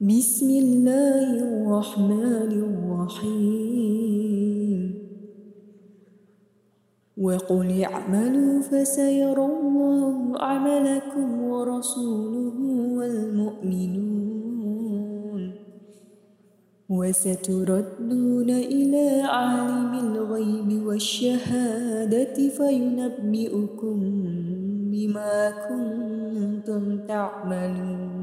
بسم الله الرحمن الرحيم. وقل اعملوا فسيرى الله عملكم ورسوله والمؤمنون. وستردون إلى عالم الغيب والشهادة فينبئكم بما كنتم تعملون.